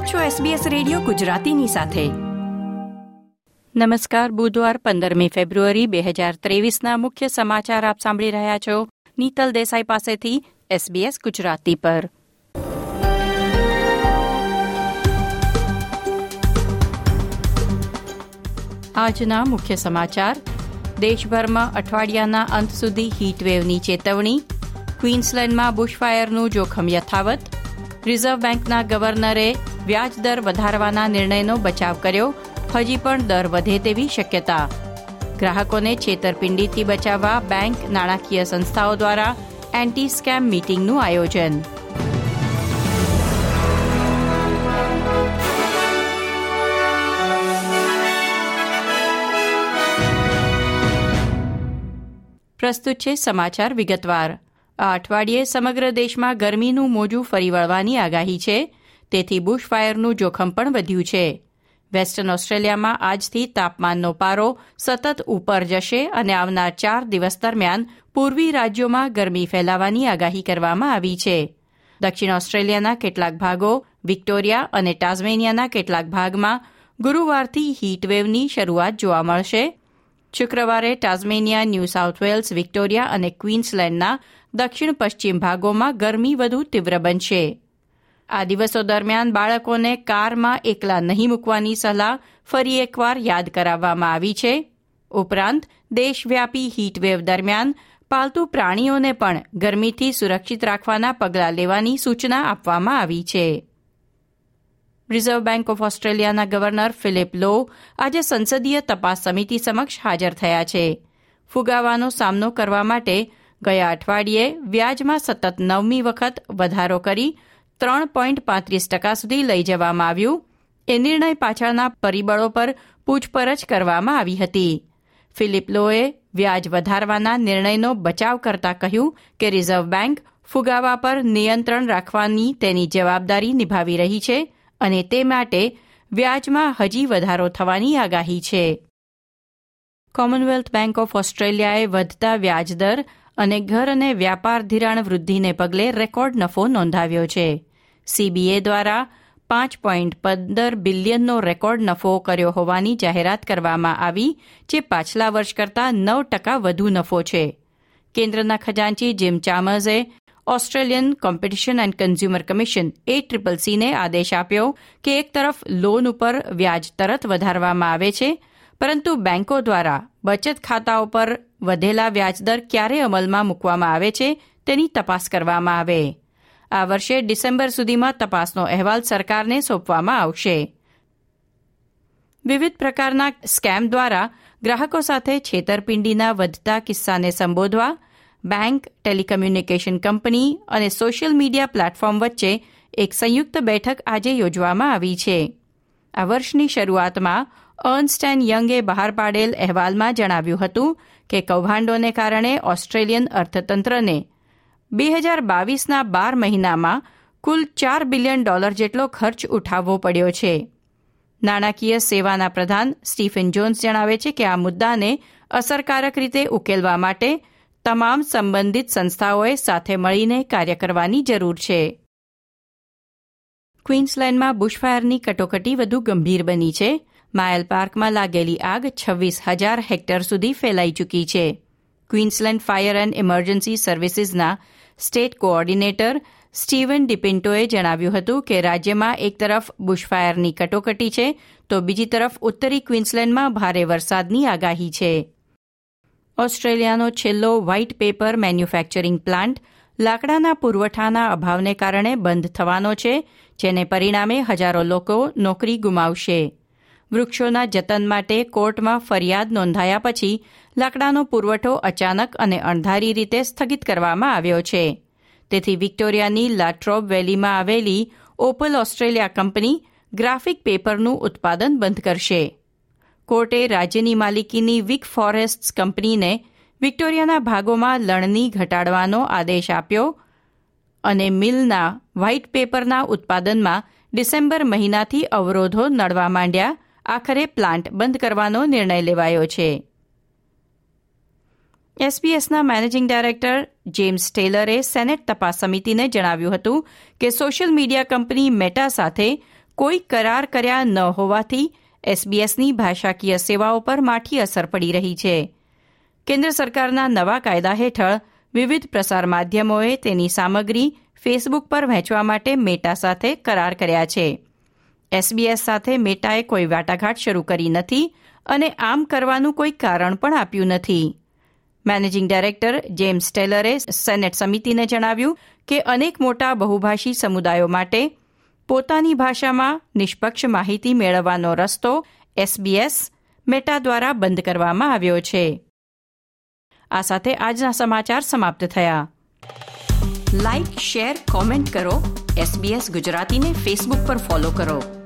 આપ છો SBS radio ગુજરાતીની સાથે. નમસ્કાર, બુધવાર પંદરમી ફેબ્રુઆરી બે હજાર ત્રેવીસના મુખ્ય સમાચાર આપ સાંભળી રહ્યા છો. નીતલ દેસાઈ પાસેથી SBS ગુજરાતી પર. આજના મુખ્ય સમાચાર. દેશભરમાં અઠવાડિયાના અંત સુધી હીટવેવની ચેતવણી. ક્વીન્સલેન્ડમાં બુશફાયરનું જોખમ યથાવત. રિઝર્વ બેંકના ગવર્નરે વ્યાજદર વધારવાના નિર્ણયનો બચાવ કર્યો. હજી પણ દર વધે તેવી શક્યતા. ગ્રાહકોને છેતરપિંડીથી બચાવવા બેંક નાણાકીય સંસ્થાઓ દ્વારા એન્ટી સ્કેમ મીટિંગનું આયોજન. પ્રસ્તુત છે સમાચાર વિગતવાર. આ અઠવાડિયે સમગ્ર દેશમાં ગરમીનું મોજું ફરી વળવાની આગાહી છે. તેથી બુશફાયરનું જોખમ પણ વધ્યું છે. વેસ્ટર્ન ઓસ્ટ્રેલિયામાં આજથી તાપમાનનો પારો સતત ઉપર જશે અને આવનાર ચાર દિવસ દરમિયાન પૂર્વી રાજ્યોમાં ગરમી ફેલાવાની આગાહી કરવામાં આવી છે. દક્ષિણ ઓસ્ટ્રેલિયાના કેટલાક ભાગો, વિક્ટોરિયા અને ટાઝમેનિયાના કેટલાક ભાગમાં ગુરુવારથી હીટવેવની શરૂઆત જોવા મળશે. શુક્રવારે Tasmania, New South Wales, Victoria અને ક્વીન્સલેન્ડના દક્ષિણ પશ્ચિમ ભાગોમાં ગરમી વધુ તીવ્ર બનશે. આ દિવસો દરમિયાન બાળકોને કારમાં એકલા નહીં મૂકવાની સલાહ ફરી એકવાર યાદ કરાવવામાં આવી છે. ઉપરાંત, દેશવ્યાપી હીટવેવ દરમિયાન પાલતુ પ્રાણીઓને પણ ગરમીથી સુરક્ષિત રાખવાના પગલાં લેવાની સૂચના આપવામાં આવી છે. રિઝર્વ બેંક ઓફ ઓસ્ટ્રેલિયાના ગવર્નર ફિલિપ લો આજે સંસદીય તપાસ સમિતિ સમક્ષ હાજર થયા છે. ફુગાવાનો સામનો કરવા માટે ગયા અઠવાડિયે વ્યાજમાં સતત નવમી વખત વધારો કરી ત્રણ પોઈન્ટ પાંત્રીસ ટકા સુધી લઈ જવામાં આવ્યું. એ નિર્ણય પાછળના પરિબળો પર પૂછપરછ કરવામાં આવી હતી. ફિલિપ લોએ વ્યાજ વધારવાના નિર્ણયનો બચાવ કરતા કહ્યું કે રિઝર્વ બેંક ફુગાવા પર નિયંત્રણ રાખવાની તેની જવાબદારી નિભાવી રહી છે અને તે માટે વ્યાજમાં હજી વધારો થવાની આગાહી છે. કોમનવેલ્થ બેંક ઓફ ઓસ્ટ્રેલિયાએ વધતા વ્યાજદર અને ઘર અને વ્યાપાર ધિરાણ વૃદ્ધિને પગલે રેકોર્ડ નફો નોંધાવ્યો છે. સીબીએ દ્વારા પાંચ પોઈન્ટ પંદર બિલિયનનો રેકોર્ડ નફો કર્યો હોવાની જાહેરાત કરવામાં આવી, જે પાછલા વર્ષ કરતાં નવ ટકા વધુ નફો છે. કેન્દ્રના ખજાનચી Jim ચામર્સે Australian competition and consumer commission A triple સીને આદેશ આપ્યો કે એક તરફ લોન ઉપર વ્યાજ તરત વધારવામાં આવે છે પરંતુ બેંકો દ્વારા બચત ખાતાઓ પર વધેલા વ્યાજદર ક્યારે અમલમાં મૂકવામાં આવે છે તેની તપાસ કરવામાં આવે. આ વર્ષે ડિસેમ્બર સુધીમાં તપાસનો અહેવાલ સરકારને સોંપવામાં આવશે. વિવિધ પ્રકારના સ્કેમ દ્વારા ગ્રાહકો સાથે છેતરપિંડીના વધતા કિસ્સાને સંબોધવા, બેંક, ટેલિકમ્યુનિકેશન કંપની અને સોશિયલ મીડિયા પ્લેટફોર્મ વચ્ચે એક સંયુક્ત બેઠક આજે યોજવામાં આવી છે. આ વર્ષની શરૂઆતમાં અર્ન્સ્ટ એન્ડ યંગે બહાર પાડેલ અહેવાલમાં જણાવ્યું હતું કે કૌભાંડોને કારણે ઓસ્ટ્રેલિયન અર્થતંત્રને બે હજાર બાવીસના બાર મહિનામાં કુલ ચાર બિલિયન ડોલર જેટલો ખર્ચ ઉઠાવવો પડ્યો છે. નાણાકીય સેવાના પ્રધાન સ્ટીફન જોન્સ જણાવે છે કે આ મુદ્દાને અસરકારક રીતે ઉકેલવા માટે તમામ સંબંધિત સંસ્થાઓએ સાથે મળીને કાર્ય કરવાની જરૂર છે. ક્વીન્સલેન્ડમાં બુશફાયરની કટોકટી વધુ ગંભીર બની છે. માયલ પાર્કમાં લાગેલી આગ છવ્વીસ હજાર હેક્ટર સુધી ફેલાઈ ચૂકી છે. ક્વીન્સલેન્ડ ફાયર એન્ડ ઇમરજન્સી સર્વિસીસના સ્ટેટ કોઓર્ડિનેટર સ્ટીવન ડિપિન્ટોએ જણાવ્યું હતું કે રાજ્યમાં એક તરફ બુશફાયરની કટોકટી છે, તો બીજી તરફ ઉત્તરી ક્વીન્સલેન્ડમાં ભારે વરસાદની આગાહી છે. ઓસ્ટ્રેલિયાનો છેલ્લો વ્હાઇટ પેપર મેન્યુફેક્ચરિંગ પ્લાન્ટ લાકડાના પુરવઠાના અભાવને કારણે બંધ થવાનો છે, જેને પરિણામે હજારો લોકો નોકરી ગુમાવશે. વૃક્ષોના જતન માટે કોર્ટમાં ફરિયાદ નોંધાયા પછી લાકડાનો પુરવઠો અચાનક અને અણધારી રીતે સ્થગિત કરવામાં આવ્યો છે. તેથી વિક્ટોરિયાની લાટ્રોબ વેલીમાં આવેલી ઓપલ ઓસ્ટ્રેલિયા કંપની ગ્રાફિક પેપરનું ઉત્પાદન બંધ કરશે. કોર્ટે રાજ્યની માલિકીની વિક ફોરેસ્ટ્સ કંપનીને વિક્ટોરિયાના ભાગોમાં લણણી ઘટાડવાનો આદેશ આપ્યો અને મિલના વ્હાઇટ પેપરના ઉત્પાદનમાં ડિસેમ્બર મહિનાથી અવરોધો નડવા માંડ્યા આખરે પ્લાન્ટ બંધ કરવાનો નિર્ણય લેવાયો છે. એસબીએસના મેનેજિંગ ડાયરેક્ટર જેમ્સ ટેલરે સેનેટ તપાસ સમિતિને જણાવ્યું હતું કે સોશિયલ મીડિયા કંપની મેટા સાથે કોઈ કરાર કર્યા ન હોવાથી એસબીએસની ભાષાકીય સેવાઓ પર માઠી અસર પડી રહી છે. કેન્દ્ર સરકારના નવા કાયદા હેઠળ વિવિધ પ્રસાર માધ્યમોએ તેની સામગ્રી ફેસબુક પર વહેંચવા માટે મેટા સાથે કરાર કર્યા છે. એસબીએસ સાથે મેટાએ કોઈ વાટાઘાટ શરૂ કરી નથી અને આમ કરવાનું કોઈ કારણ પણ આપ્યું નથી. મેનેજિંગ ડાયરેક્ટર જેમ્સ ટેલરે સેનેટ સમિતિને જણાવ્યું કે અનેક મોટા બહુભાષી સમુદાયો માટે પોતાની ભાષામાં નિષ્પક્ષ માહિતી મેળવવાનો રસ્તો એસબીએસ, મેટા દ્વારા બંધ કરવામાં આવ્યો છે. આ સાથે આજના સમાચાર સમાપ્ત થયા. લાઇક શેર, કોમેન્ટ કરો. એસબીએસ ગુજરાતીને ફેસબુક પર ફોલો કરો.